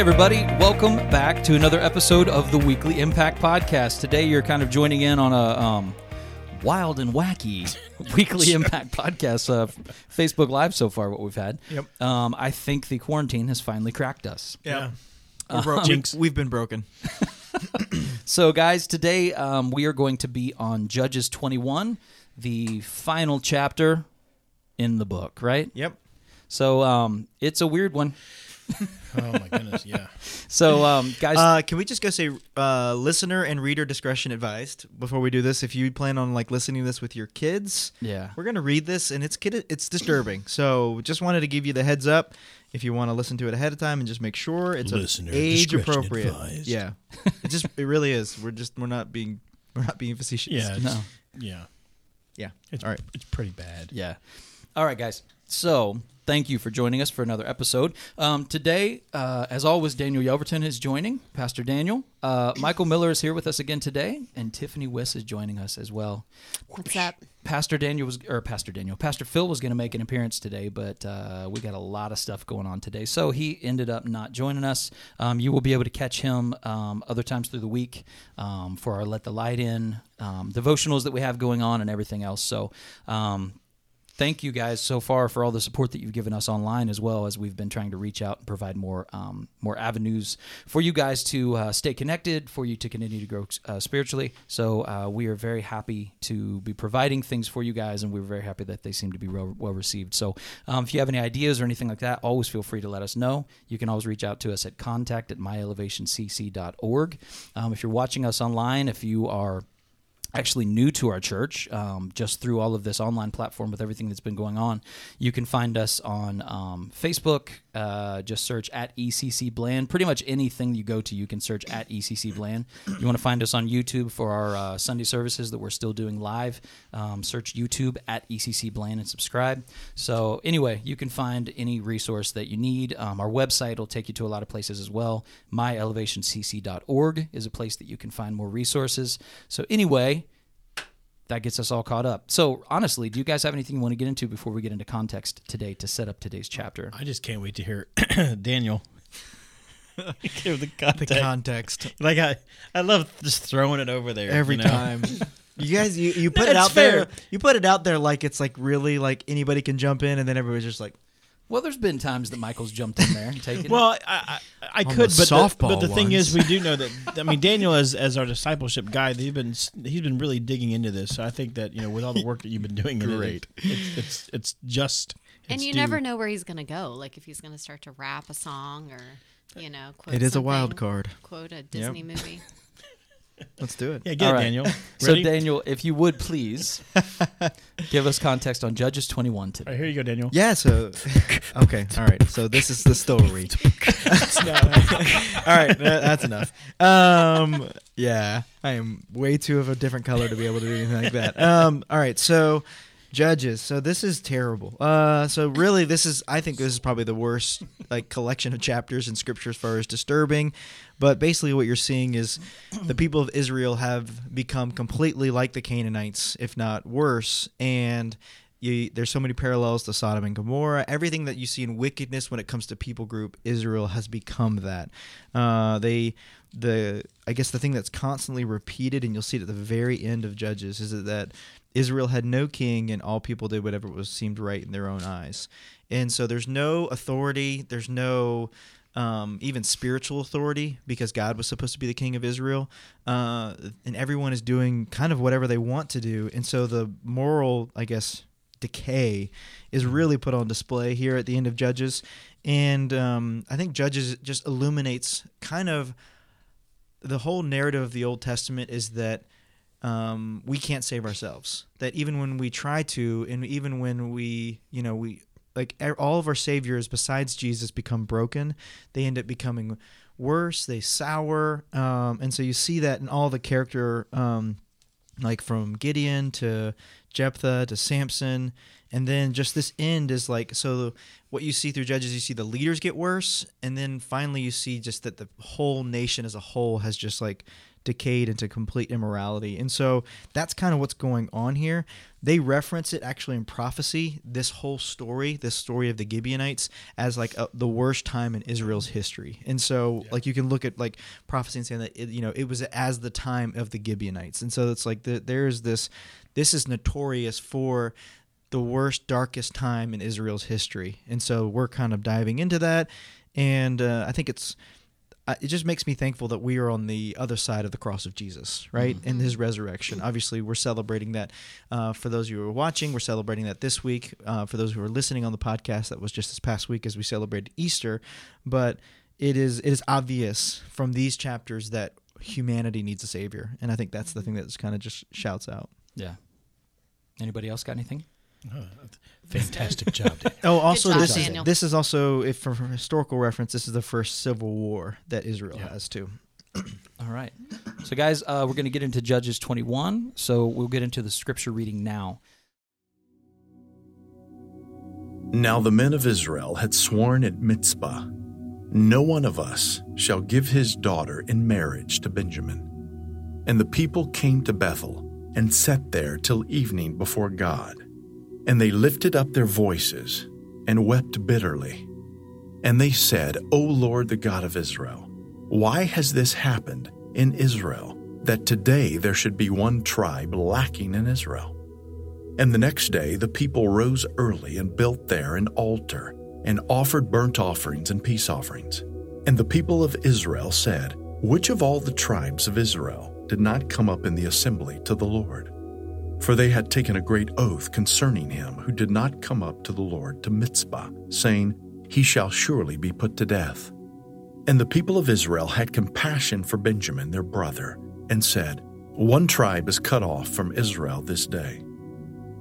everybody. Welcome back to another episode of the Weekly Impact Podcast. Today, you're kind of joining in on a um, wild and wacky Weekly Impact Podcast uh, Facebook Live so far, what we've had. Yep. Um, I think the quarantine has finally cracked us. Yeah. We're bro- Jinx. We've been broken. So, guys, today um, we are going to be on Judges 21, the final chapter in the book, right? Yep. So, um, it's a weird one. Oh my goodness, yeah. So, um, guys, Uh, can we just go say uh, listener and reader discretion advised before we do this? If you plan on like listening to this with your kids, yeah. we're gonna read this and it's kid it's disturbing. So just wanted to give you the heads up. If you want to listen to it ahead of time and just make sure it's a Listener age appropriate. advised. Yeah, it just it really is. We're just we're not being we're not being facetious. Yeah, No. yeah. yeah. It's All right. It's pretty bad. Yeah. All right, guys. So thank you for joining us for another episode. Um, today, uh, as always, Daniel Yelverton is joining, Pastor Daniel. Uh, Michael Miller is here with us again today, and Tiffany Wiss is joining us as well. What's up? Pastor Daniel was, or Pastor Daniel, Pastor Phil was going to make an appearance today, but uh, we got a lot of stuff going on today, so he ended up not joining us. Um, you will be able to catch him um, other times through the week um, for our Let the Light In um, devotionals that we have going on and everything else. So. Thank you guys so far for all the support that you've given us online as well as we've been trying to reach out and provide more um, more avenues for you guys to uh, stay connected for you to continue to grow uh, spiritually. So uh, we are very happy to be providing things for you guys and we're very happy that they seem to be well, well received. So um, if you have any ideas or anything like that always feel free to let us know. You can always reach out to us at contact at myelevationcc.org um, if you're watching us online if you are actually new to our church um, just through all of this online platform with everything that's been going on. You can find us on um, facebook uh, just search at ecc bland. Pretty much anything you go to you can search at ecc bland. You want to find us on youtube for our uh, sunday services that we're still doing live um, search youtube at ecc bland and subscribe. So anyway you can find any resource that you need. Um, our website will take you to a lot of places as well. Myelevationcc.org is a place that you can find more resources. So anyway that gets us all caught up. So, honestly, do you guys have anything you want to get into before we get into context today to set up today's chapter? I just can't wait to hear Daniel give the The context. context like I, I love just throwing it over there every you know? time. You guys, you, you put it That's out there. You put it out there like it's like really like anybody can jump in, and then everybody's just like, Well, there's been times that Michael's jumped in there and taken. it. Well, I, I, I could, the but the, but the thing is, we do know that. I mean, Daniel, as as our discipleship guy, he's been he's been really digging into this. So I think that you know, with all the work that you've been doing, in it, Great. it's it's it's just. And you due. never know where he's going to go. Like if he's going to start to rap a song or, you know, quote "It is a wild card." Quote a Disney movie. Let's do it. Yeah, get All it, right. Daniel. so, Ready? Daniel, if you would please give us context on Judges 21 today. right, here you go, Daniel. Yeah. So, okay. All right. So this is the story. all right. that's enough. Um. Yeah. I am way too of a different color to be able to do anything like that. Um. All right. So. Judges. So this is terrible. Uh, so really, this is. I think this is probably the worst like collection of chapters in Scripture as far as disturbing. But basically, what you're seeing is the people of Israel have become completely like the Canaanites, if not worse. And you, there's so many parallels to Sodom and Gomorrah. Everything that you see in wickedness when it comes to people group Israel has become that. Uh, they, the I guess the thing that's constantly repeated, and you'll see it at the very end of Judges, is that Israel had no king, and all people did whatever was seemed right in their own eyes. And so there's no authority. There's no um, even spiritual authority because God was supposed to be the king of Israel, uh, and everyone is doing kind of whatever they want to do, and so the moral, I guess, decay is really put on display here at the end of Judges, and um, I think Judges just illuminates kind of the whole narrative of the Old Testament is that um, we can't save ourselves. That even when we try to, and even when we, you know, we like all of our saviors besides Jesus become broken, they end up becoming worse. They sour, um, and so you see that in all the character, um, like from Gideon to Jephthah to Samson, and then just this end is like so. What you see through Judges, you see the leaders get worse, and then finally you see just that the whole nation as a whole has just like decayed into complete immorality. And so that's kind of what's going on here. They reference it actually in prophecy, this whole story, this story of the Gibeonites, as like a, the worst time in Israel's history. And so, like, you can look at like prophecy and saying that, it, you know, it was as the time of the Gibeonites. And so it's like the, there's this, this is notorious for the worst, darkest time in Israel's history. And so we're kind of diving into that. And uh, I think it's, it just makes me thankful that we are on the other side of the cross of Jesus, right? Mm-hmm. And his resurrection. Obviously, we're celebrating that. Uh, for those of you who are watching, we're celebrating that this week. Uh, for those who are listening on the podcast, that was just this past week as we celebrated Easter. But it is it is obvious from these chapters that humanity needs a savior, and I think that's the thing that kind of just shouts out. Yeah. Anybody else got anything? Fantastic job, Dan. Oh, also job, this Daniel. is this is also if for, for historical reference, this is the first civil war that Israel Yeah. has too. All right. So, guys, uh, we're going to get into Judges 21. So, we'll get into the scripture reading now. Now the men of Israel had sworn at Mizpah, No one of us shall give his daughter in marriage to Benjamin. And the people came to Bethel and sat there till evening before God. And they lifted up their voices and wept bitterly. And they said, O Lord, the God of Israel, why has this happened in Israel, that today there should be one tribe lacking in Israel? And the next day the people rose early and built there an altar, and offered burnt offerings and peace offerings. And the people of Israel said, Which of all the tribes of Israel did not come up in the assembly to the Lord? For they had taken a great oath concerning him who did not come up to the Lord to Mizpah, saying, He shall surely be put to death. And the people of Israel had compassion for Benjamin their brother, and said, One tribe is cut off from Israel this day.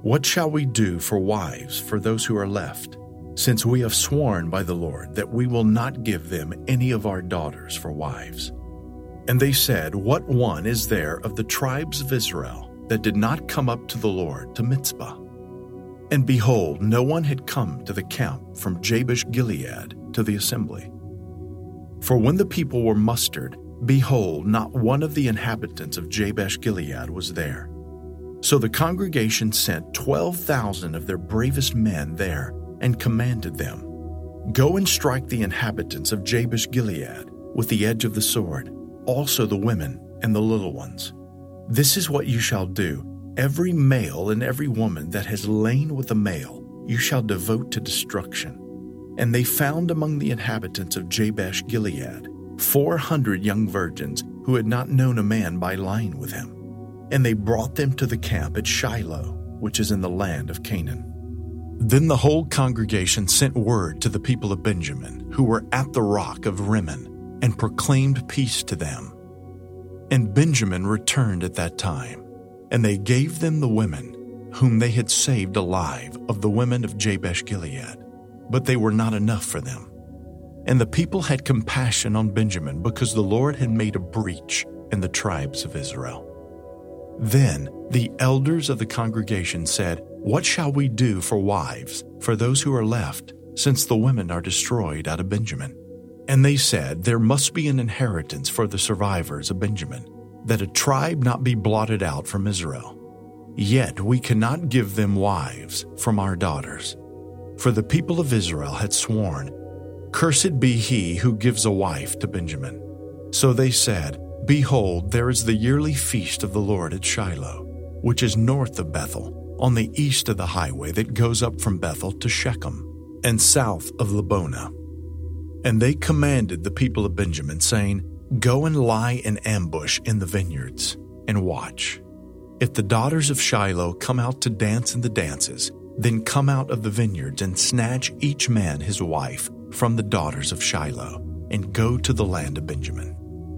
What shall we do for wives for those who are left, since we have sworn by the Lord that we will not give them any of our daughters for wives? And they said, What one is there of the tribes of Israel that did not come up to the Lord to Mizpah? And behold, no one had come to the camp from Jabesh Gilead to the assembly. For when the people were mustered, behold, not one of the inhabitants of Jabesh Gilead was there. So the congregation sent 12,000 of their bravest men there and commanded them Go and strike the inhabitants of Jabesh Gilead with the edge of the sword, also the women and the little ones. This is what you shall do. Every male and every woman that has lain with a male you shall devote to destruction. And they found among the inhabitants of Jabesh Gilead 400 young virgins who had not known a man by lying with him. And they brought them to the camp at Shiloh, which is in the land of Canaan. Then the whole congregation sent word to the people of Benjamin, who were at the rock of Rimmon, and proclaimed peace to them. And Benjamin returned at that time, and they gave them the women whom they had saved alive of the women of Jabesh Gilead, but they were not enough for them. And the people had compassion on Benjamin because the Lord had made a breach in the tribes of Israel. Then the elders of the congregation said, What shall we do for wives, for those who are left, since the women are destroyed out of Benjamin? And they said, There must be an inheritance for the survivors of Benjamin, that a tribe not be blotted out from Israel. Yet we cannot give them wives from our daughters. For the people of Israel had sworn, Cursed be he who gives a wife to Benjamin. So they said, Behold, there is the yearly feast of the Lord at Shiloh, which is north of Bethel, on the east of the highway that goes up from Bethel to Shechem, and south of Lebonah. And they commanded the people of Benjamin, saying, Go and lie in ambush in the vineyards, and watch. If the daughters of Shiloh come out to dance in the dances, then come out of the vineyards and snatch each man his wife from the daughters of Shiloh, and go to the land of Benjamin.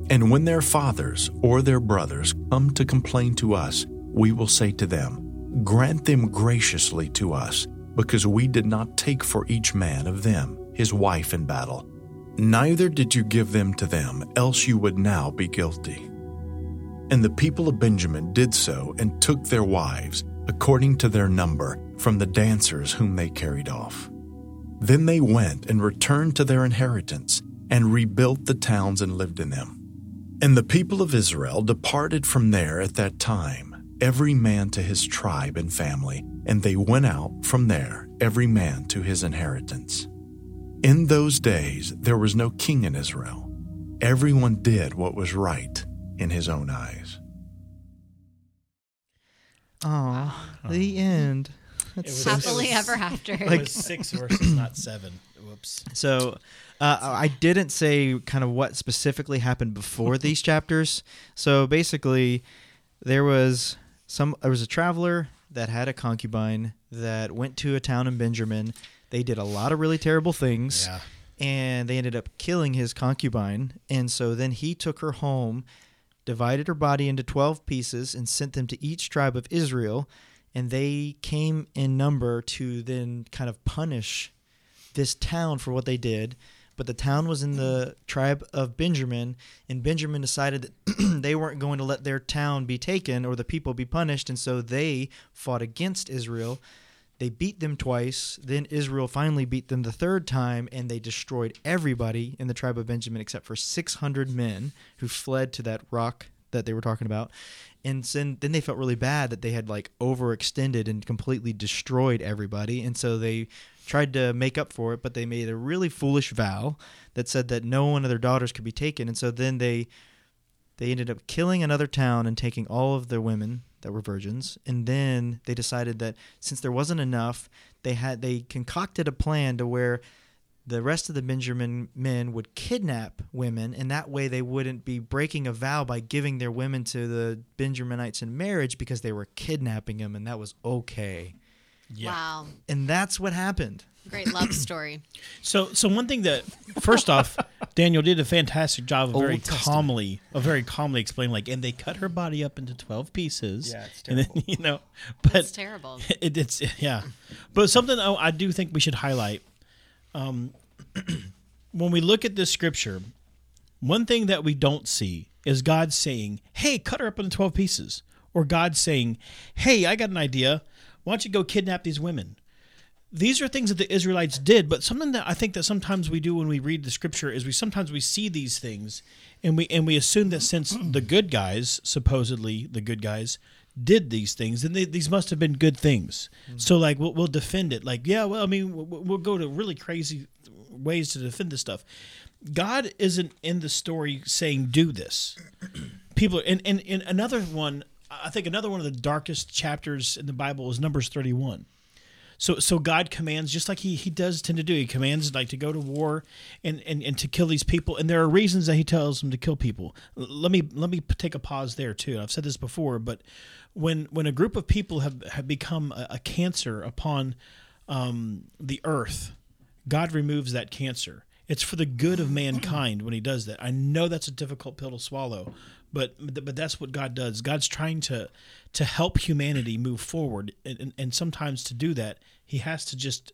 And when their fathers or their brothers come to complain to us, we will say to them, Grant them graciously to us, because we did not take for each man of them his wife in battle. Neither did you give them to them, else you would now be guilty. And the people of Benjamin did so and took their wives, according to their number, from the dancers whom they carried off. Then they went and returned to their inheritance, and rebuilt the towns and lived in them. And the people of Israel departed from there at that time, every man to his tribe and family, and they went out from there, every man to his inheritance. In those days there was no king in Israel. Everyone did what was right in his own eyes. Oh, the end. That's was- so Happily it ever after. It was six verses, not seven. Whoops. So uh, I didn't say kind of what specifically happened before these chapters. So basically, there was some there was a traveler that had a concubine that went to a town in Benjamin. They did a lot of really terrible things. Yeah. and they ended up killing his concubine. And so then he took her home, divided her body into 12 pieces, and sent them to each tribe of Israel. And they came in number to then kind of punish this town for what they did. But the town was in the tribe of Benjamin, and Benjamin decided that they weren't going to let their town be taken or the people be punished. And so they fought against Israel. They beat them twice. Then Israel finally beat them the third time, and they destroyed everybody in the tribe of Benjamin except for 600 men who fled to that rock that they were talking about. And then, then they felt really bad that they had like overextended and completely destroyed everybody. And so they tried to make up for it, but they made a really foolish vow that said that no one of their daughters could be taken. And so then they they ended up killing another town and taking all of their women that were virgins and then they decided that since there wasn't enough they had they concocted a plan to where the rest of the benjamin men would kidnap women and that way they wouldn't be breaking a vow by giving their women to the benjaminites in marriage because they were kidnapping them and that was okay Yeah. Wow. and that's what happened Great love story. So, so one thing that first off, Daniel did a fantastic job of Old very Testament. calmly, of very calmly explaining, like, and they cut her body up into twelve pieces. Yeah, it's And then, you know, but That's terrible. it, it's yeah, but something I, I do think we should highlight. Um, when we look at this scripture, one thing that we don't see is God saying, "Hey, cut her up into twelve pieces," or God saying, "Hey, I got an idea. Why don't you go kidnap these women?" These are things that the Israelites did, but something that I think that sometimes we do when we read the scripture is we sometimes we see these things and we and we assume that since the good guys, supposedly the good guys, did these things, then they, these must have been good things. Mm-hmm. So like we'll, we'll defend it, like yeah, well I mean we'll, we'll go to really crazy ways to defend this stuff. God isn't in the story saying do this. People are, and, and and another one, I think another one of the darkest chapters in the Bible is Numbers thirty one. So so God commands just like he he does tend to do. He commands like to go to war and, and, and to kill these people. And there are reasons that he tells them to kill people. Let me let me take a pause there too. I've said this before, but when when a group of people have have become a, a cancer upon um, the earth, God removes that cancer. It's for the good of mankind when He does that. I know that's a difficult pill to swallow, but but that's what God does. God's trying to to help humanity move forward, and, and, and sometimes to do that, He has to just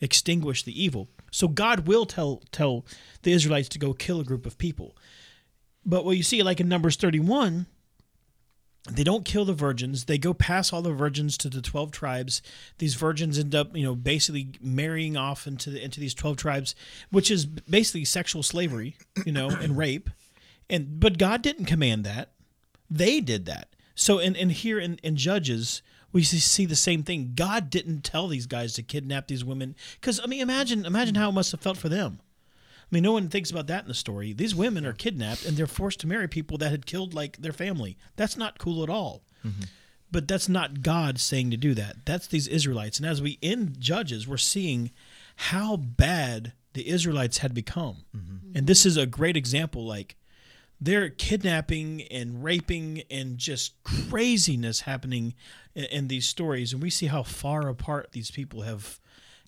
extinguish the evil. So God will tell tell the Israelites to go kill a group of people. But what you see, like in Numbers thirty one, they don't kill the virgins they go pass all the virgins to the 12 tribes these virgins end up you know basically marrying off into the, into these 12 tribes which is basically sexual slavery you know and rape and but god didn't command that they did that so and, and here in, in judges we see- see the same thing god didn't tell these guys to kidnap these women because i mean imagine imagine how it must have felt for them I mean, no one thinks about that in the story. These women are kidnapped and they're forced to marry people that had killed like their family. That's not cool at all. Mm-hmm. But that's not God saying to do that. That's these Israelites. And as we end Judges, we're seeing how bad the Israelites had become. Mm-hmm. And this is a great example. Like they're kidnapping and raping and just craziness happening in, in these stories, and we see how far apart these people have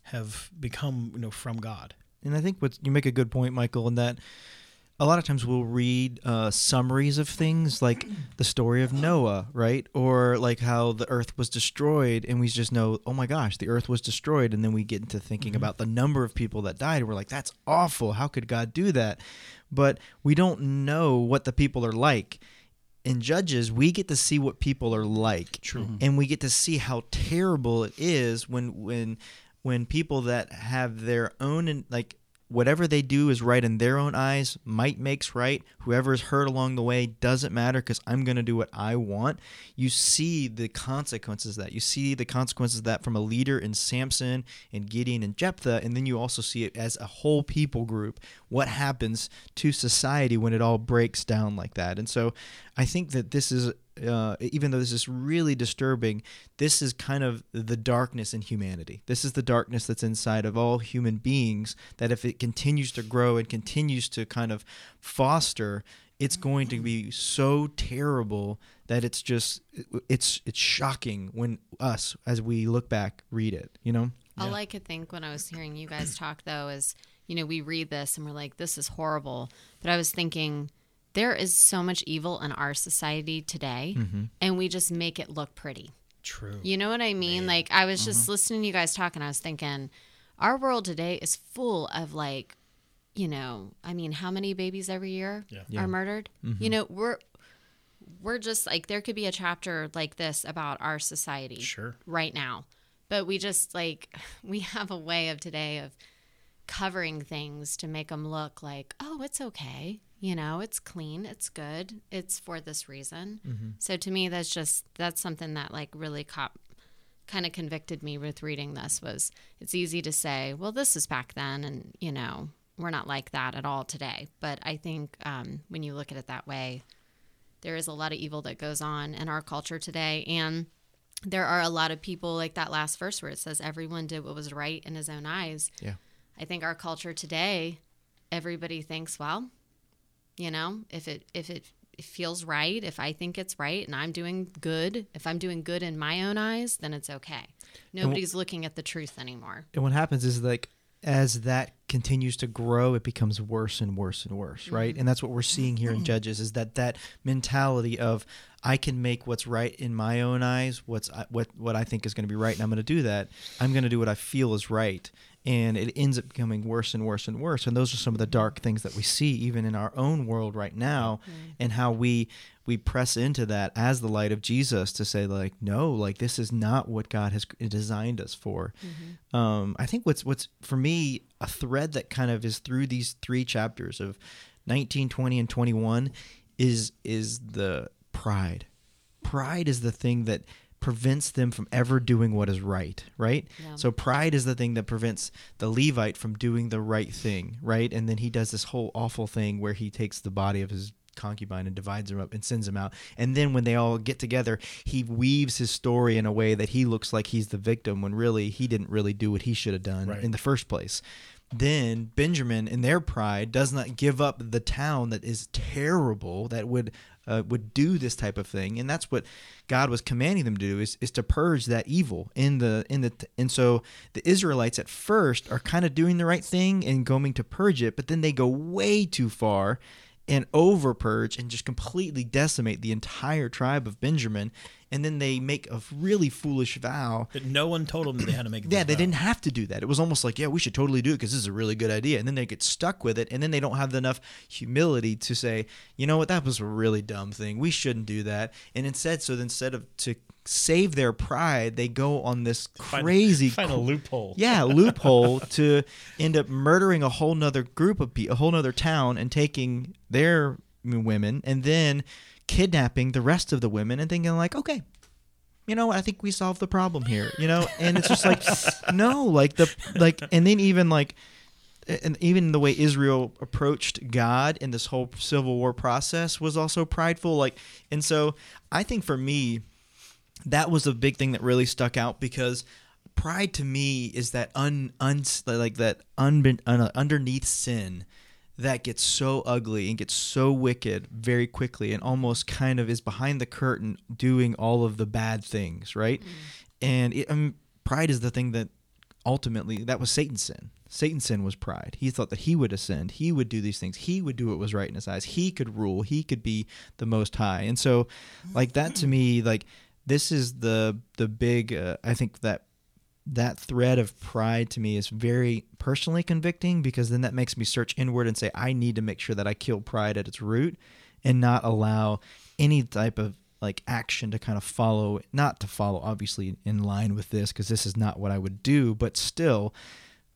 have become, you know, from God. And I think what you make a good point, Michael, in that a lot of times we'll read uh, summaries of things like the story of Noah, right? Or like how the earth was destroyed, and we just know, oh my gosh, the earth was destroyed. And then we get into thinking about the number of people that died. And we're like, that's awful. How could God do that? But we don't know what the people are like. In Judges, we get to see what people are like. True. Mm-hmm. And we get to see how terrible it is when when when people that have their own and like whatever they do is right in their own eyes. Might makes right. Whoever is hurt along the way doesn't matter because I'm going to do what I want. You see the consequences of that. You see the consequences of that from a leader in Samson and Gideon and Jephthah, and then you also see it as a whole people group. What happens to society when it all breaks down like that? And so, I think that this is uh, even though this is really disturbing, this is kind of the darkness in humanity. This is the darkness that's inside of all human beings. That if it continues to grow and continues to kind of foster, it's going to be so terrible that it's just it's it's shocking when us as we look back read it. You know. All I could think when I was hearing you guys talk, though, is you know we read this and we're like, this is horrible. But I was thinking there is so much evil in our society today, mm-hmm. and we just make it look pretty. True. You know what I mean? Like I was just mm-hmm. listening to you guys talk and I was thinking our world today is full of like, you know, I mean, how many babies every year Yeah. are murdered? You mm-hmm. know, we're we're just like there could be a chapter like this about our society Sure. right now. But we just like we have a way of today of covering things to make them look like, oh, it's okay. You know, it's clean, it's good, it's for this reason. So to me, that's just that's something that like really caught kind of convicted me with reading this was it's easy to say, well, this is back then, and you know, we're not like that at all today. But I think um, when you look at it that way, there is a lot of evil that goes on in our culture today, and there are a lot of people like that last verse where it says everyone did what was right in his own eyes. Yeah. I think our culture today, everybody thinks, well, you know, if it if it, feels right, if I think it's right and I'm doing good, if I'm doing good in my own eyes, then it's okay. Nobody's looking at the truth anymore. And what happens is like as that continues to grow, it becomes worse and worse and worse, mm-hmm. right? And that's what we're seeing here in Judges is that that mentality of I can make what's right in my own eyes, what's what what I think is going to be right, and I'm going to do that. I'm going to do what I feel is right, and it ends up becoming worse and worse and worse. And those are some of the dark things that we see even in our own world right now, and how we we press into that as the light of Jesus to say like, no, like this is not what God has designed us for. Um, I think what's what's for me a thread that kind of is through these three chapters of 19, 20, and 21 is is the pride. Pride is the thing that prevents them from ever doing what is right, right? Yeah. So pride is the thing that prevents the Levite from doing the right thing, right? And then he does this whole awful thing where he takes the body of his concubine and divides him up and sends him out. And then when they all get together, he weaves his story in a way that he looks like he's the victim when really he didn't really do what he should have done Right. in the first place. Then Benjamin, in their pride, does not give up the town that is terrible that would uh, would do this type of thing, and that's what God was commanding them to do is, is to purge that evil in the in the and so the Israelites at first are kind of doing the right thing and going to purge it, but then they go way too far and over purge and just completely decimate the entire tribe of Benjamin, and then they make a really foolish vow But no one told them that they had to make. yeah, they vow. didn't have to do that. It was almost like, yeah, we should totally do it because this is a really good idea. And then they get stuck with it, and then they don't have enough humility to say, you know what, that was a really dumb thing. We shouldn't do that. And instead, so instead of to save their pride, they go on this Find- crazy, find a loophole. yeah, loophole to end up murdering a whole nother group of people, a whole nother town, and taking their women, and then kidnapping the rest of the women, and thinking like, okay, you know, I think we solved the problem here, you know, and it's just like, no, like the like, and then even like, and even the way Israel approached God in this whole civil war process was also prideful, like, and so I think for me, that was a big thing that really stuck out because pride to me is that un, un like that un, un, underneath sin that gets so ugly and gets so wicked very quickly and almost kind of is behind the curtain doing all of the bad things right? And it, um, pride is the thing that ultimately that was satan's sin. Satan's sin was pride. He thought that he would ascend. He would do these things. He would do what was right in his eyes. He could rule. He could be the most high. And so like that to me like this is the the big uh, i think that that thread of pride to me is very personally convicting because then that makes me search inward and say I need to make sure that I kill pride at its root and not allow any type of like action to kind of follow not to follow obviously in line with this because this is not what I would do but still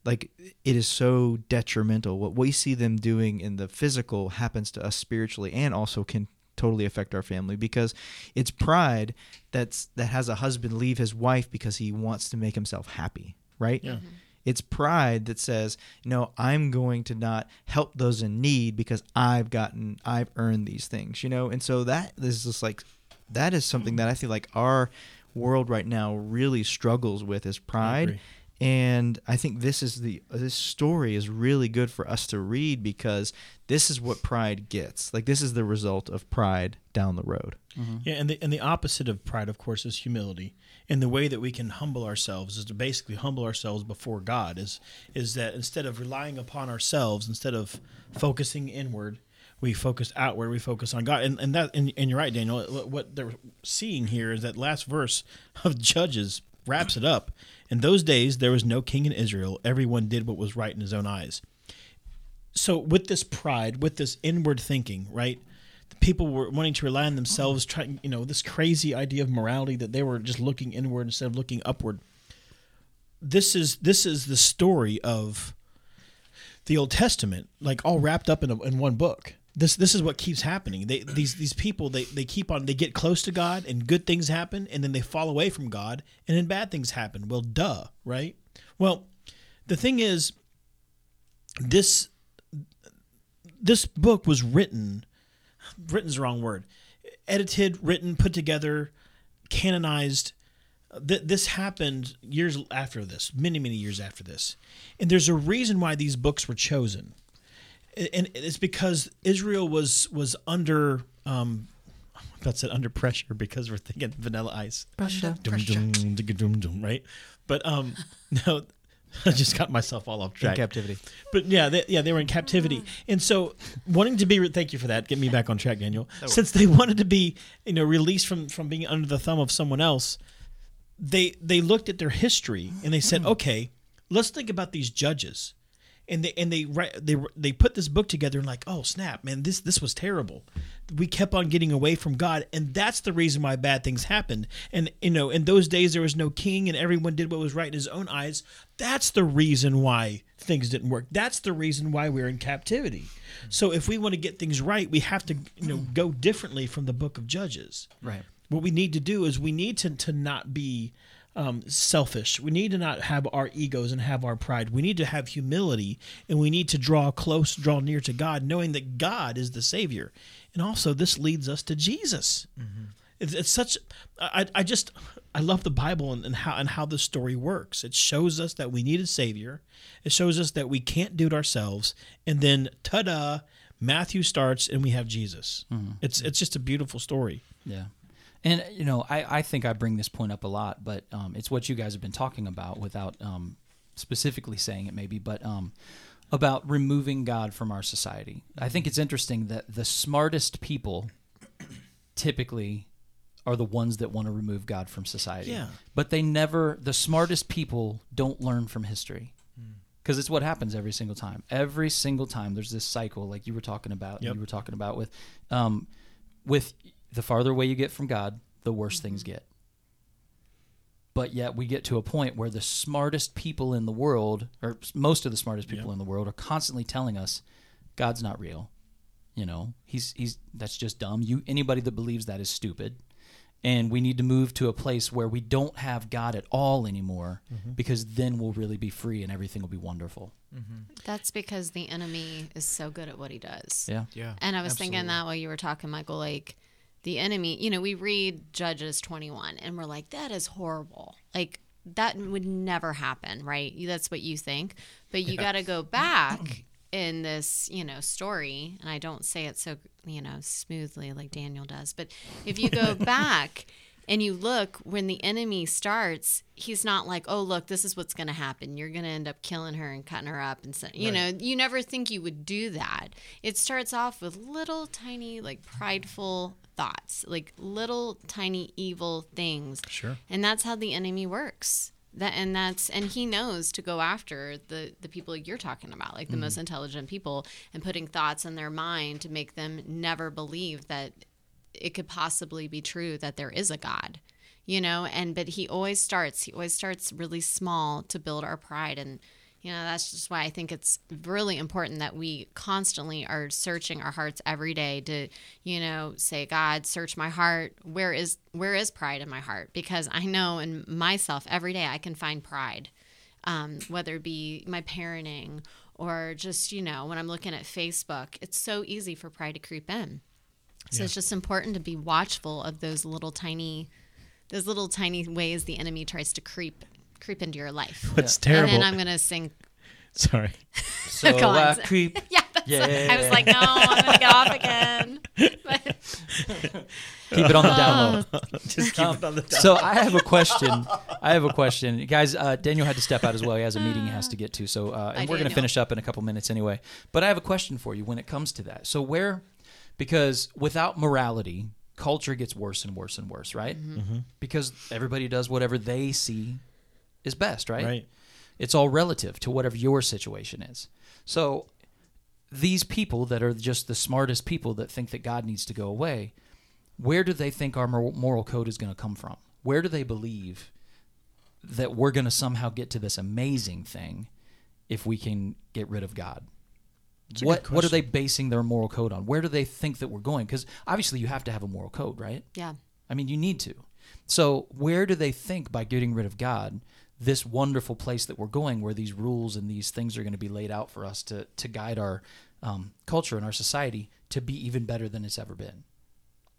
like it is so detrimental. What we see them doing in the physical happens to us spiritually and also can totally affect our family because it's pride that's that has a husband leave his wife because he wants to make himself happy, right? Yeah. Mm-hmm. It's pride that says, "No, I'm going to not help those in need because I've gotten I've earned these things." You know? And so that is just like that is something that I feel like our world right now really struggles with is pride agree. And I think this is the this story is really good for us to read because this is what pride gets. Like this is the result of pride down the road. Mm-hmm. Yeah, and the and the opposite of pride, of course, is humility. And the way that we can humble ourselves is to basically humble ourselves before God. Is is that instead of relying upon ourselves, instead of focusing inward, we focus outward. We focus on God. And and that and, and you're right, Daniel. What- What they're seeing here is that last verse of Judges wraps it up. In those days, there was no king in Israel. Everyone did what was right in his own eyes. So with this pride with this inward thinking right people were wanting to rely on themselves trying you know this crazy idea of morality that they were just looking inward instead of looking upward. This is this is the story of the old testament like all wrapped up in, a, in one book this this is what keeps happening. They these these people they, they keep on they get close to god and good things happen and then they fall away from god and then bad things happen. Well duh right? Well the thing is this this book was written written's the wrong word edited written put together canonized. Th- this happened years after this many many years after this. And there's a reason why these books were chosen and it's because israel was was under um I about said under pressure because we're thinking vanilla ice Russia. Dum, dum, dum, dum, dum, right but um no i just got myself all off In track captivity. but yeah, they, yeah, they were in captivity, and so wanting to be. Re- thank you for that. Get me back on track, Daniel. Since they wanted to be, you know, released from from being under the thumb of someone else, they they looked at their history and they said, okay, let's think about these judges, and they and they they they put this book together and like, oh snap, man, this this was terrible. We kept on getting away from God, and that's the reason why bad things happened. And you know, in those days there was no king, and everyone did what was right in his own eyes. That's the reason why things didn't work. That's the reason why we're in captivity. So if we want to get things right, we have to you know go differently from the book of Judges Right. what we need to do is we need to, to not be um, selfish. We need to not have our egos and have our pride. We need to have humility and we need to draw close, draw near to God, knowing that God is the Savior. And also, this leads us to Jesus. It's, it's such. I, I just I love the Bible and, and how and how the story works. It shows us that we need a Savior. It shows us that we can't do it ourselves. And then, ta-da! Matthew starts and we have Jesus. It's it's just a beautiful story. Yeah. And, you know, I, I think I bring this point up a lot, but um, it's what you guys have been talking about without um, specifically saying it, maybe, but um, about removing God from our society. I think it's interesting that the smartest people typically are the ones that want to remove God from society. Yeah. But they never, the smartest people don't learn from history. Because it's what happens every single time. Every single time, there's this cycle, like you were talking about. Yep. You were talking about with, um, with the farther away you get from God, the worse things mm-hmm. get. But yet we get to a point where the smartest people in the world, or most of the smartest people in the world, are constantly telling us God's not real. You know, he's he's that's just dumb. You anybody that believes that is stupid. And we need to move to a place where we don't have God at all anymore, mm-hmm. because then we'll really be free and everything will be wonderful. Mm-hmm. That's because the enemy is so good at what he does. Yeah. Yeah. And I was thinking that while you were talking, Michael, like the enemy, you know, we read Judges 21 and we're like, that is horrible. Like, that would never happen, right? That's what you think. But you got to go back in this, you know, story. And I don't say it so, you know, smoothly like Daniel does. But if you go back, and you look when the enemy starts he's not like oh look this is what's going to happen. You're going to end up killing her and cutting her up and so, you know you never think you would do that. It starts off with little tiny like prideful thoughts like little tiny evil things. Sure. and that's how the enemy works. That and that's and he knows to go after the the people you're talking about like the mm-hmm. most intelligent people and putting thoughts in their mind to make them never believe that it could possibly be true that there is a god you know and but he always starts he always starts really small to build our pride and You know, that's just why I think it's really important that we constantly are searching our hearts every day to, you know, say, God, search my heart. Where is where is pride in my heart? Because I know in myself every day I can find pride, um, whether it be my parenting or just, you know, when I'm looking at Facebook. It's so easy for pride to creep in. So Yeah. it's just important to be watchful of those little tiny, those little tiny ways the enemy tries to creep creep into your life. What's And terrible? And then I'm gonna sing Sorry. So Go on. I creep. yeah, that's Yeah. I was like, no, I'm gonna get off again. But, Keep it on the down low. Just keep Um, it on the top. So I have a question. I have a question, guys. Uh, Daniel had to step out as well. He has a meeting he has to get to. So, uh, and Bye, we're going to Daniel. finish up in a couple minutes anyway. But I have a question for you when it comes to that. So where, because without morality, culture gets worse and worse and worse, right? Mm-hmm. Because everybody does whatever they see is best, right? Right. It's all relative to whatever your situation is. So these people that are just the smartest people that think that God needs to go away, where do they think our moral code is going to come from? Where do they believe that we're going to somehow get to this amazing thing if we can get rid of God? What what are they basing their moral code on? Where do they think that we're going? Because obviously you have to have a moral code, right? yeah, I mean, you need to. So, where do they think by getting rid of God, this wonderful place that we're going, where these rules and these things are going to be laid out for us to to guide our um, culture and our society to be even better than it's ever been?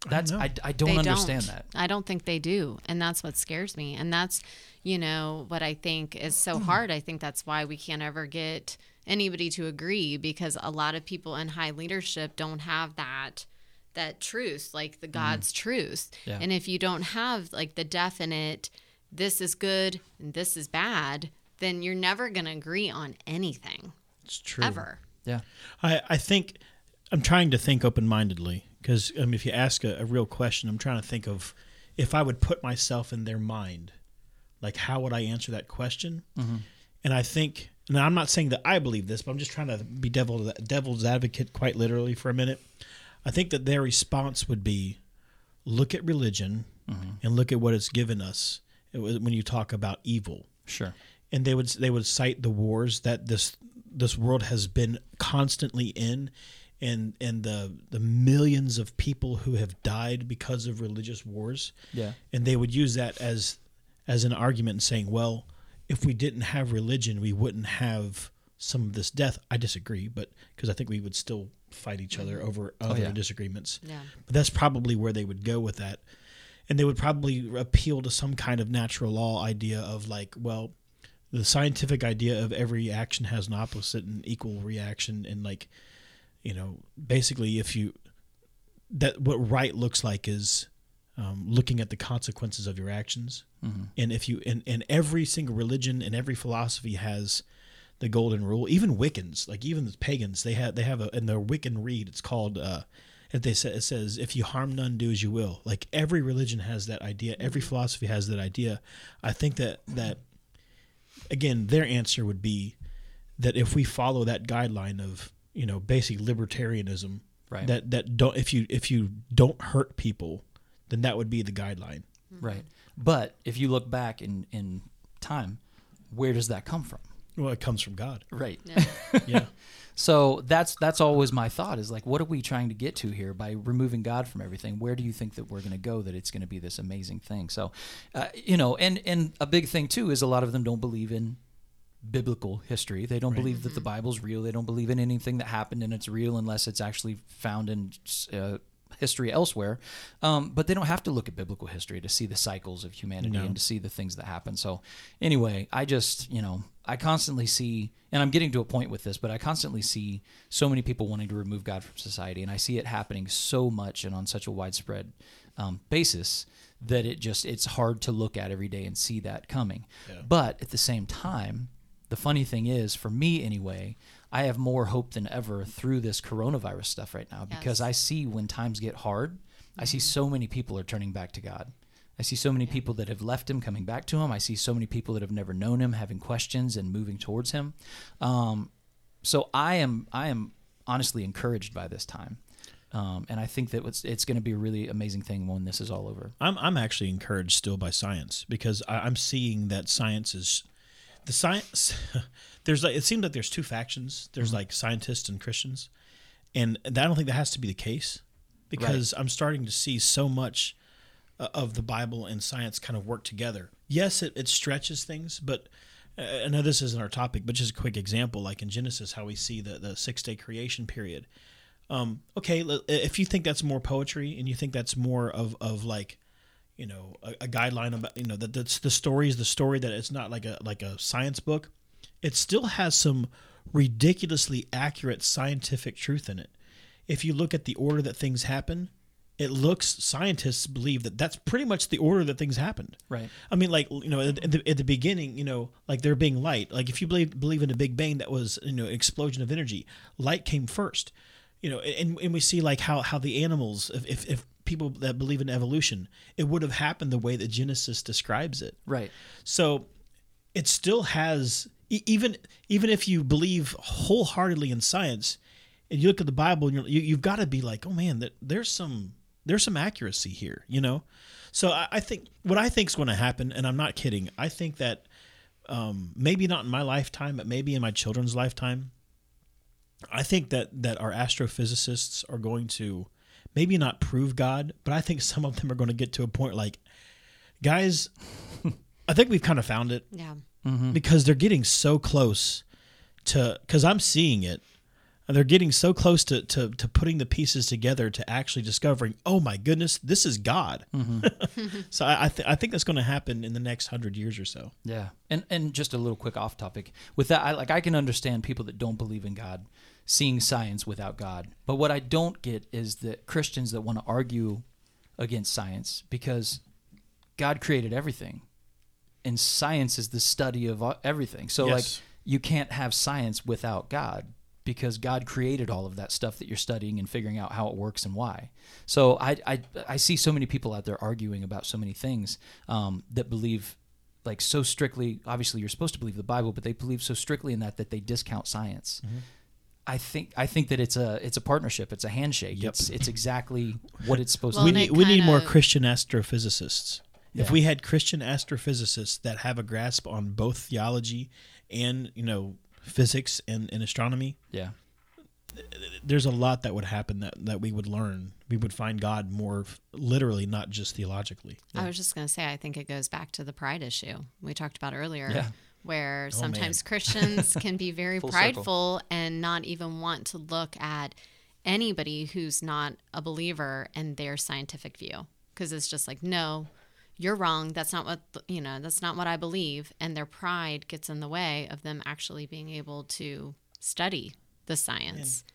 That's know. I, I don't they understand don't. that. I don't think they do, and that's what scares me. And that's, you know, what I think is so hmm. hard. I think that's why we can't ever get anybody to agree because a lot of people in high leadership don't have that that truth, like the mm-hmm. God's truth. Yeah. And if you don't have like the definite, this is good and this is bad, then you're never going to agree on anything It's true. ever. Yeah, I, I think I'm trying to think open mindedly because um, if you ask a, a real question, I'm trying to think of if I would put myself in their mind, like how would I answer that question? And I think, and I'm not saying that I believe this, but I'm just trying to be devil, devil's advocate quite literally for a minute. I think that their response would be look at religion and look at what it's given us when you talk about evil sure. and they would they would cite the wars that this this world has been constantly in and and the the millions of people who have died because of religious wars Yeah. and they would use that as as an argument saying well if we didn't have religion we wouldn't have some of this death i disagree but because i think we would still fight each other over oh, other yeah. disagreements Yeah. but that's probably where they would go with that. And they would probably appeal to some kind of natural law idea of like, well, the scientific idea of every action has an opposite and equal reaction. And like, you know, basically, if you, that what right looks like is um, looking at the consequences of your actions. And if you, and, and every single religion and every philosophy has the golden rule. Even Wiccans, like even the pagans, they have they have a in their Wiccan Rede. It's called. Uh, if they say it says, "If you harm none, do as you will." Like every religion has that idea. Every philosophy has that idea. I think that that again, their answer would be that if we follow that guideline of you know basic libertarianism, Right. that that don't if you if you don't hurt people, then that would be the guideline. Right. But if you look back in in time, where does that come from? Well, it comes from God. Right. Yeah. So that's that's always my thought is like, what are we trying to get to here by removing God from everything? Where do you think that we're going to go? That it's going to be this amazing thing. So, uh, you know, and and a big thing too is a lot of them don't believe in biblical history. They don't believe that the Bible's real. They don't believe in anything that happened and it's real unless it's actually found in uh, history elsewhere. Um, but they don't have to look at biblical history to see the cycles of humanity No. and to see the things that happen. So, anyway, I just, you know, I constantly see, and I'm getting to a point with this, but I constantly see so many people wanting to remove God from society, and I see it happening so much and on such a widespread um, basis that it just it's hard to look at every day and see that coming. But at the same time, the funny thing is, for me anyway, I have more hope than ever through this coronavirus stuff right now because Yes. I see when times get hard, I see so many people are turning back to God. I see so many people that have left him coming back to him. I see so many people that have never known him having questions and moving towards him. Um, so I am I am honestly encouraged by this time, um, and I think that it's, it's going to be a really amazing thing when this is all over. I'm I'm actually encouraged still by science because I, I'm seeing that science is the science there's like it seems like there's two factions. There's like scientists and christians. And i don't think that has to be the case because i'm starting to see so much uh, of the bible and science kind of work together. Yes it, it stretches things but uh, i know this isn't our topic but just a quick example like in genesis how we see the, the six day creation period. Um, okay if you think that's more poetry and you think that's more of, of like you know a, a guideline about you know that that's the story is the story that it's not like a like a science book it still has some ridiculously accurate scientific truth in it if you look at the order that things happen it looks scientists believe that that's pretty much the order that things happened Right. I mean, like you know, at at the, at the beginning, you know, like there being light. Like if you believe believe in a Big Bang, that was you know, explosion of energy. Light came first. You know, and, and we see like how how the animals, if, if if people that believe in evolution, it would have happened the way that Genesis describes it. Right. So it still has even even if you believe wholeheartedly in science and you look at the Bible and you're, you you've got to be like, oh man, that there's some there's some accuracy here, you know. So I, I think what I think is going to happen, and I'm not kidding. I think that um, maybe not in my lifetime, but maybe in my children's lifetime. I think that that our astrophysicists are going to maybe not prove God, but I think some of them are going to get to a point like, guys, I think we've kind of found it Yeah. Mm-hmm. because they're getting so close to because I'm seeing it. They're getting so close to, to, to putting the pieces together to actually discovering, oh my goodness, this is God. Mm-hmm. so I I, th- I think that's going to happen in the next hundred years or so. Yeah, and and just a little quick off topic with that. I like I can understand people that don't believe in God seeing science without God, but what I don't get is that Christians that want to argue against science because God created everything, and science is the study of everything. So like you can't have science without God because God created all of that stuff that you're studying and figuring out how it works and why. So I I, I see so many people out there arguing about so many things um, that believe like so strictly. Obviously, you're supposed to believe the Bible, but they believe so strictly in that that they discount science. I think I think that it's a it's a partnership. It's a handshake. Yep. It's it's exactly what it's supposed Well, we to and be. need we need more Christian astrophysicists. If we had Christian astrophysicists that have a grasp on both theology and you know physics and, and astronomy, Yeah. there's a lot that would happen that, that we would learn. We would find God more f- literally, not just theologically. I was just going to say, I think it goes back to the pride issue we talked about earlier, Yeah. Where Oh, sometimes Christians can be very Full circle. prideful and not even want to look at anybody who's not a believer and their scientific view. Because it's just like, no, you're wrong. That's not what, you know, that's not what I believe. And their pride gets in the way of them actually being able to study the science.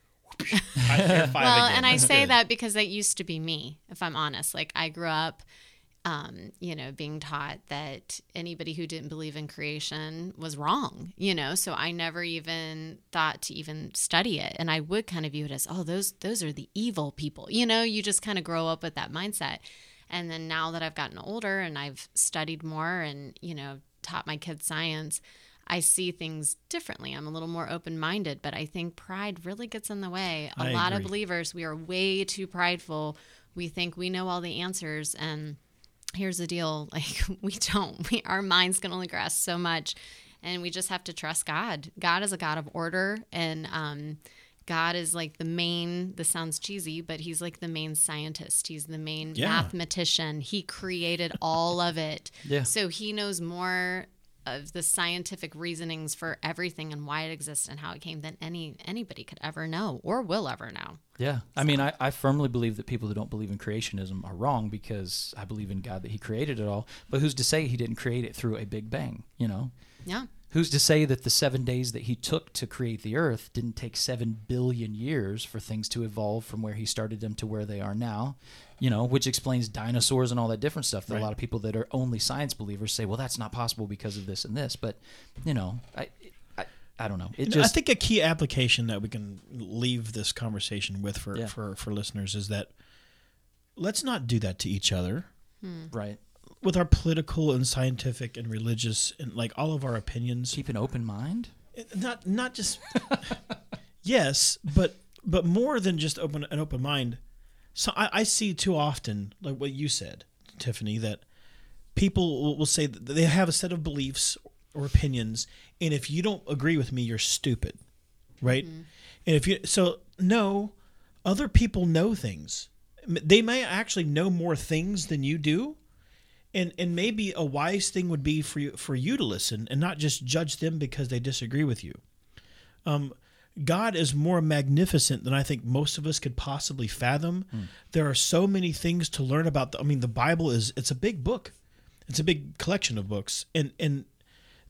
Well, and I say that because that used to be me, if I'm honest. Like I grew up, um, you know, being taught that anybody who didn't believe in creation was wrong, you know. So I never even thought to even study it, and I would kind of view it as, oh, those those are the evil people, you know. You just kind of grow up with that mindset, and then now that I've gotten older and I've studied more, and you know, taught my kids science. I see things differently. I'm a little more open minded, but I think pride really gets in the way. A I lot of believers, we are way too prideful. We think we know all the answers. And here's the deal like, we don't. We, our minds can only grasp so much. And we just have to trust God. God is a God of order. And, um, God is like the main, this sounds cheesy, but he's like the main scientist. He's the main Yeah. mathematician. He created all of it. Yeah. So he knows more of the scientific reasonings for everything and why it exists and how it came than any anybody could ever know or will ever know. Yeah. I mean, I, I firmly believe that people who don't believe in creationism are wrong because I believe in God that He created it all. But who's to say He didn't create it through a big bang? You know, Yeah. who's to say that the seven days that He took to create the earth didn't take seven billion years for things to evolve from where He started them to where they are now? You know, which explains dinosaurs and all that different stuff that a lot of people that are only science believers say, well, that's not possible because of this and this. But, you know, I, I, I don't know. It just, I think a key application that we can leave this conversation with for, Yeah. for, for listeners is that let's not do that to each other hmm. right. with our political and scientific and religious and like all of our opinions. Keep an open mind. Eh, not not just yes, but but more than just open an open mind. So I, I see too often, like what you said, Tiffany, that people will, will say that they have a set of beliefs or opinions, and if you don't agree with me, you're stupid, right? And if you so no, other people know things. They may actually know more things than you do, and and maybe a wise thing would be for you for you to listen and not just judge them because they disagree with you. Um, God is more magnificent than I think most of us could possibly fathom. Hmm. There are so many things to learn about. The, I mean, the Bible is it's a big book. It's a big collection of books, and and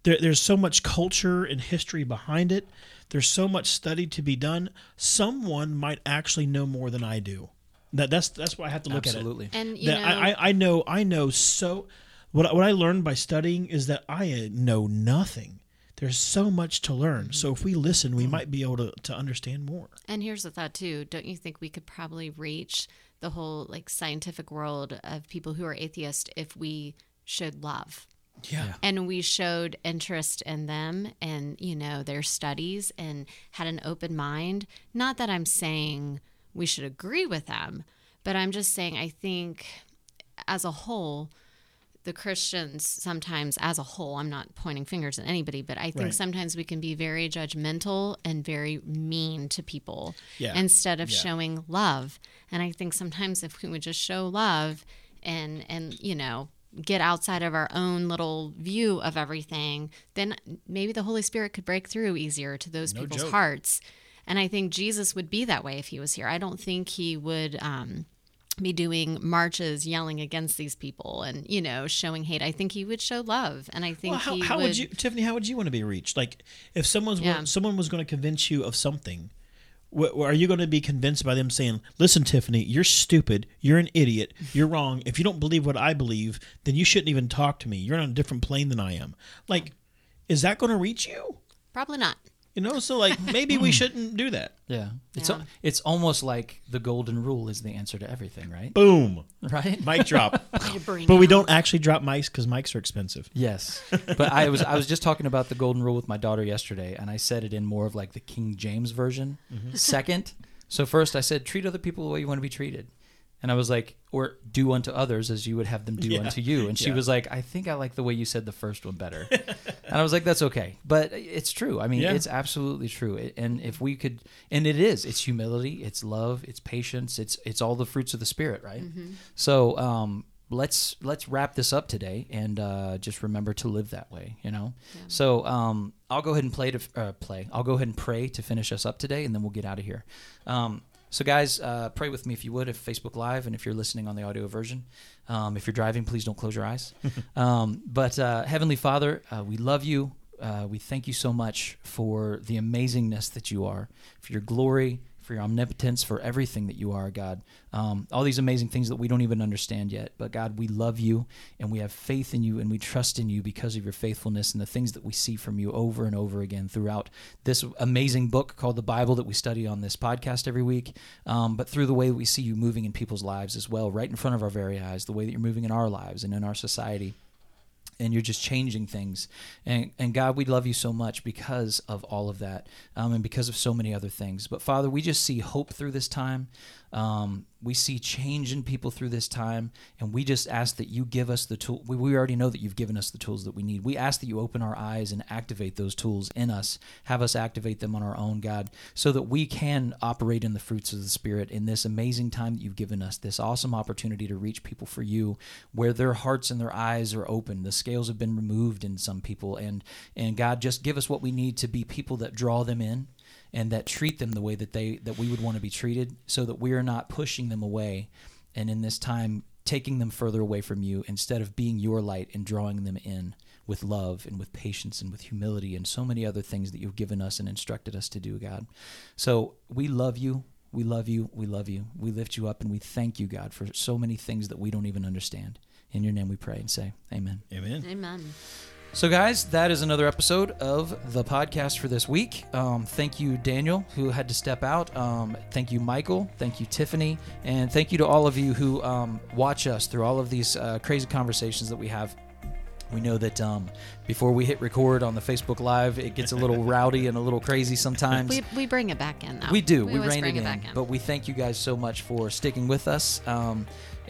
there, there's so much culture and history behind it. There's so much study to be done. Someone might actually know more than I do. That that's that's why I have to look Absolutely. at it. Absolutely, And you That know, I, I I know I know so. What what I learned by studying is that I know nothing. There's so much to learn. So if we listen, we mm-hmm. might be able to, to understand more. And here's the thought too. Don't you think we could probably reach the whole like scientific world of people who are atheist if we showed love? Yeah. and we showed interest in them and you know their studies and had an open mind not that i'm saying we should agree with them but i'm just saying i think as a whole the christians sometimes as a whole i'm not pointing fingers at anybody but i think Right. sometimes we can be very judgmental and very mean to people Yeah. instead of Yeah. showing love and i think sometimes if we would just show love and and you know get outside of our own little view of everything then maybe the holy spirit could break through easier to those No people's joke. hearts and i think jesus would be that way if he was here i don't think he would um be doing marches yelling against these people and you know showing hate i think he would show love and i think Well, how, how would, would you, Tiffany? How would you want to be reached? Like, if someone's Yeah. someone was going to convince you of something, wh- are you going to be convinced by them saying, "Listen, Tiffany, you're stupid. You're an idiot. You're wrong. If you don't believe what I believe, then you shouldn't even talk to me. You're on a different plane than I am." Like, is that going to reach you? probably not You know, so like maybe we shouldn't do that. Yeah. It's Yeah. al- it's almost like the golden rule is the answer to everything, right? Boom, Right? mic drop. You bring but we don't actually drop mics because mics are expensive. Yes, but I was I was just talking about the golden rule with my daughter yesterday, and I said it in more of like the King James version. Mm-hmm. Second, so first I said treat other people the way you want to be treated, and I was like, or do unto others as you would have them do Yeah. unto you. And she Yeah. was like, I think I like the way you said the first one better, and I was like, that's okay, but it's true. I mean, Yeah. it's absolutely true. And if we could, and it is, it's humility, it's love, it's patience, it's it's all the fruits of the spirit, right? So um, let's let's wrap this up today and uh, just remember to live that way. You know. So um, I'll go ahead and play to uh, play. I'll go ahead and pray to finish us up today, and then we'll get out of here. Um, so guys, uh, pray with me if you would, if Facebook Live, and if you're listening on the audio version. Um, if you're driving, please don't close your eyes. um, but uh, Heavenly Father, uh, we love you. Uh, we thank you so much for the amazingness that you are, for your glory, for your omnipotence, for everything that you are, God. Um, all these amazing things that we don't even understand yet. But God, we love you and we have faith in you and we trust in you because of your faithfulness and the things that we see from you over and over again throughout this amazing book called the Bible that we study on this podcast every week. Um, but through the way that we see you moving in people's lives as well, right in front of our very eyes, the way that you're moving in our lives and in our society and you're just changing things. And, and God, we love you so much because of all of that um, and because of so many other things. But Father, we just see hope through this time. Um, we see change in people through this time. And we just ask that you give us the tool. We, we already know that you've given us the tools that we need. We ask that you open our eyes and activate those tools in us, have us activate them on our own, God, so that we can operate in the fruits of the Spirit in this amazing time that you've given us, this awesome opportunity to reach people for you, where their hearts and their eyes are open. The scales have been removed in some people, and and God, just give us what we need to be people that draw them in and that treat them the way that they that we would want to be treated, so that we are not pushing them away, and in this time taking them further away from you instead of being your light and drawing them in with love and with patience and with humility and so many other things that you've given us and instructed us to do, God. So we love you. We love you. We love you. We lift you up and we thank you, God, for so many things that we don't even understand. In your name we pray and say, Amen. Amen. amen So, guys, that is another episode of the podcast for this week. Um, thank you, Daniel, who had to step out. Um, thank you, Michael. Thank you, Tiffany. And thank you to all of you who um, watch us through all of these uh, crazy conversations that we have. We know that um, before we hit record on the Facebook Live, it gets a little rowdy and a little crazy sometimes. we, we bring it back in though We do. We, always rein bring it in. back in But we thank you guys so much for sticking with us.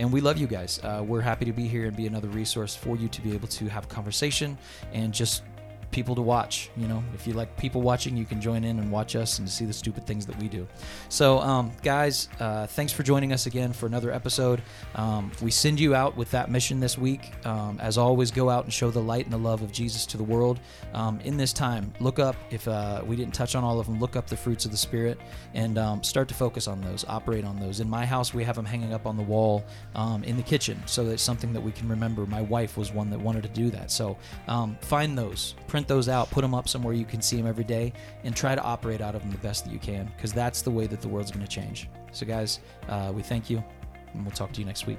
And we love you guys. Uh, we're happy to be here and be another resource for you to be able to have conversation and just people to watch. You know, if you like people watching, you can join in and watch us and see the stupid things that we do. So, um, guys, uh, thanks for joining us again for another episode. Um, we send you out with that mission this week. Um, as always, go out and show the light and the love of Jesus to the world. Um, in this time, look up, if uh, we didn't touch on all of them, look up the fruits of the Spirit and um, start to focus on those, operate on those. In my house, we have them hanging up on the wall um, in the kitchen so that it's something that we can remember. My wife was one that wanted to do that. So find those, print those out, put them up somewhere you can see them every day, and try to operate out of them the best that you can because that's the way that the world's going to change. So, guys, uh, we thank you, and we'll talk to you next week.